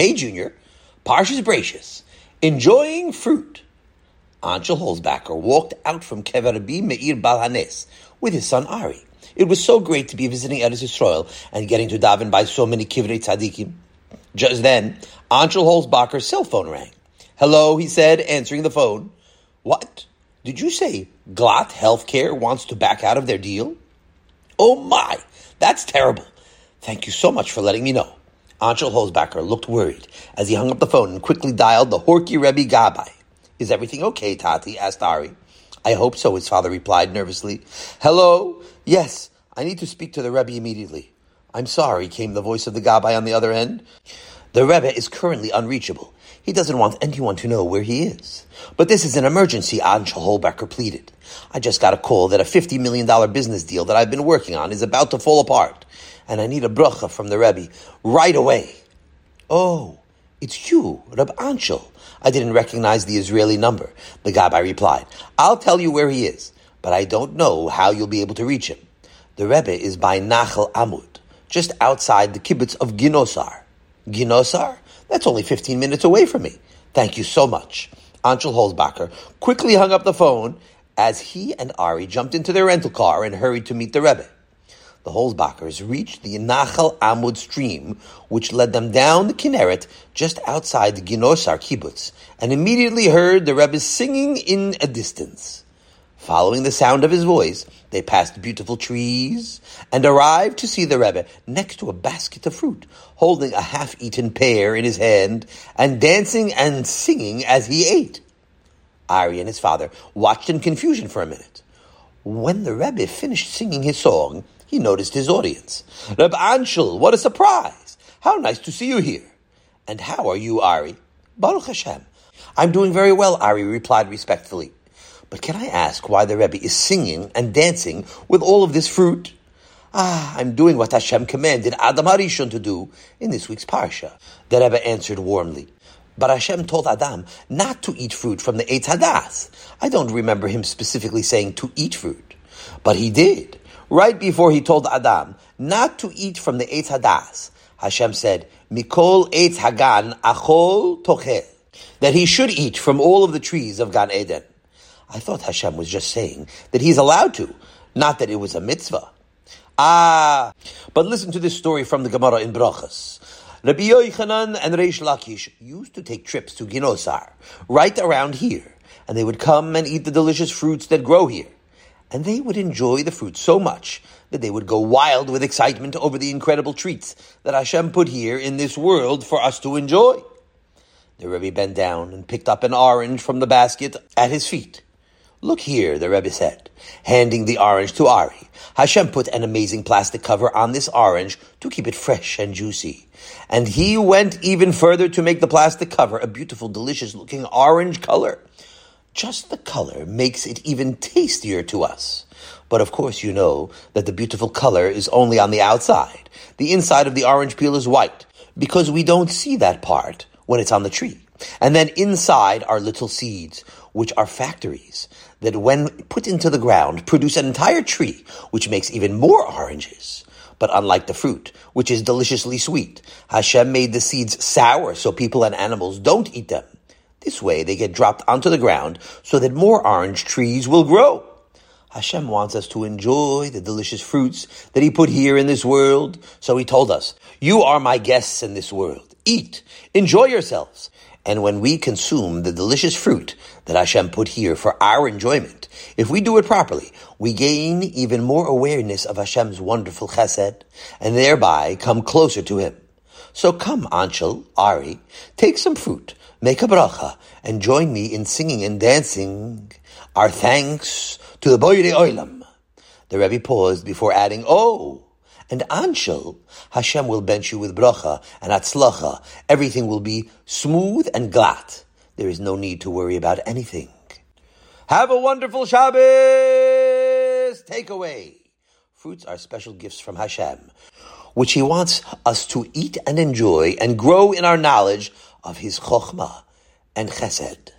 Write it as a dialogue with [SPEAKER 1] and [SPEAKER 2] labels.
[SPEAKER 1] Hey, Junior, Parshas Bereishis, enjoying fruit. Anshel Holzbacher walked out from Kever Rabbi Meir Baal Haness with his son Ari. It was so great to be visiting Eretz Yisrael and getting to daven by so many Kivrei Tzadikim. Just then, Anshel Holzbacher's cell phone rang. Hello, he said, answering the phone. What? Did you say Glatt Healthcare wants to back out of their deal? Oh my, that's terrible. Thank you so much for letting me know. Anshel Holzbacher looked worried as he hung up the phone and quickly dialed the Horky Rebbe Gabbai. Is everything okay, Tati? asked Ari. I hope so, his father replied nervously. Hello? Yes, I need to speak to the Rebbe immediately. I'm sorry, came the voice of the Gabbai on the other end. The Rebbe is currently unreachable. He doesn't want anyone to know where he is. But this is an emergency, Anshel Holzbacher pleaded. I just got a call that a $50 million business deal that I've been working on is about to fall apart and I need a bracha from the Rebbe right away. Oh, it's you, Reb Anshel. I didn't recognize the Israeli number. The Gabbai replied, I'll tell you where he is, but I don't know how you'll be able to reach him. The Rebbe is by Nachal Amud, just outside the kibbutz of Ginosar. Ginosar? That's only 15 minutes away from me. Thank you so much. Anshel Holzbacher quickly hung up the phone as he and Ari jumped into their rental car and hurried to meet the Rebbe the Holzbachers reached the Nachal Amud stream, which led them down the Kinneret just outside the Ginosar kibbutz, and immediately heard the Rebbe singing in a distance. Following the sound of his voice, they passed beautiful trees and arrived to see the Rebbe next to a basket of fruit, holding a half-eaten pear in his hand and dancing and singing as he ate. Ari and his father watched in confusion for a minute. When the Rebbe finished singing his song, he noticed his audience. Reb Anshel, what a surprise! How nice to see you here. And how are you, Ari? Baruch Hashem. I'm doing very well, Ari replied respectfully. But can I ask why the Rebbe is singing and dancing with all of this fruit? Ah, I'm doing what Hashem commanded Adam Harishon to do in this week's Parsha. The Rebbe answered warmly. But Hashem told Adam not to eat fruit from the Eitz Hadas. I don't remember him specifically saying to eat fruit. But he did right before he told Adam not to eat from the Eitz Hadas, Hashem said, Mikol Eitz Hagan Achol Tochel, that he should eat from all of the trees of Gan Eden. I thought Hashem was just saying that he's allowed to, not that it was a mitzvah. Ah, but listen to this story from the Gemara in Brachas. Rabbi Yochanan and Reish Lakish used to take trips to Ginosar, right around here, and they would come and eat the delicious fruits that grow here and they would enjoy the fruit so much that they would go wild with excitement over the incredible treats that Hashem put here in this world for us to enjoy. The Rebbe bent down and picked up an orange from the basket at his feet. Look here, the Rebbe said, handing the orange to Ari. Hashem put an amazing plastic cover on this orange to keep it fresh and juicy. And he went even further to make the plastic cover a beautiful, delicious looking orange color. Just the color makes it even tastier to us. But of course, you know that the beautiful color is only on the outside. The inside of the orange peel is white because we don't see that part when it's on the tree. And then inside are little seeds, which are factories that when put into the ground produce an entire tree, which makes even more oranges. But unlike the fruit, which is deliciously sweet, Hashem made the seeds sour so people and animals don't eat them. This way they get dropped onto the ground so that more orange trees will grow. Hashem wants us to enjoy the delicious fruits that He put here in this world. So He told us, You are my guests in this world. Eat, enjoy yourselves. And when we consume the delicious fruit that Hashem put here for our enjoyment, if we do it properly, we gain even more awareness of Hashem's wonderful chesed and thereby come closer to Him. So come, Anshel, Ari, take some fruit make a bracha, and join me in singing and dancing our thanks to the Boyre Oilam. The Rebbe paused before adding, Oh, and Anshel, Hashem will bench you with bracha and atzlacha. Everything will be smooth and glatt. There is no need to worry about anything. Have a wonderful Shabbos! Takeaway. Fruits are special gifts from Hashem, which He wants us to eat and enjoy and grow in our knowledge of his chokhmah and chesed.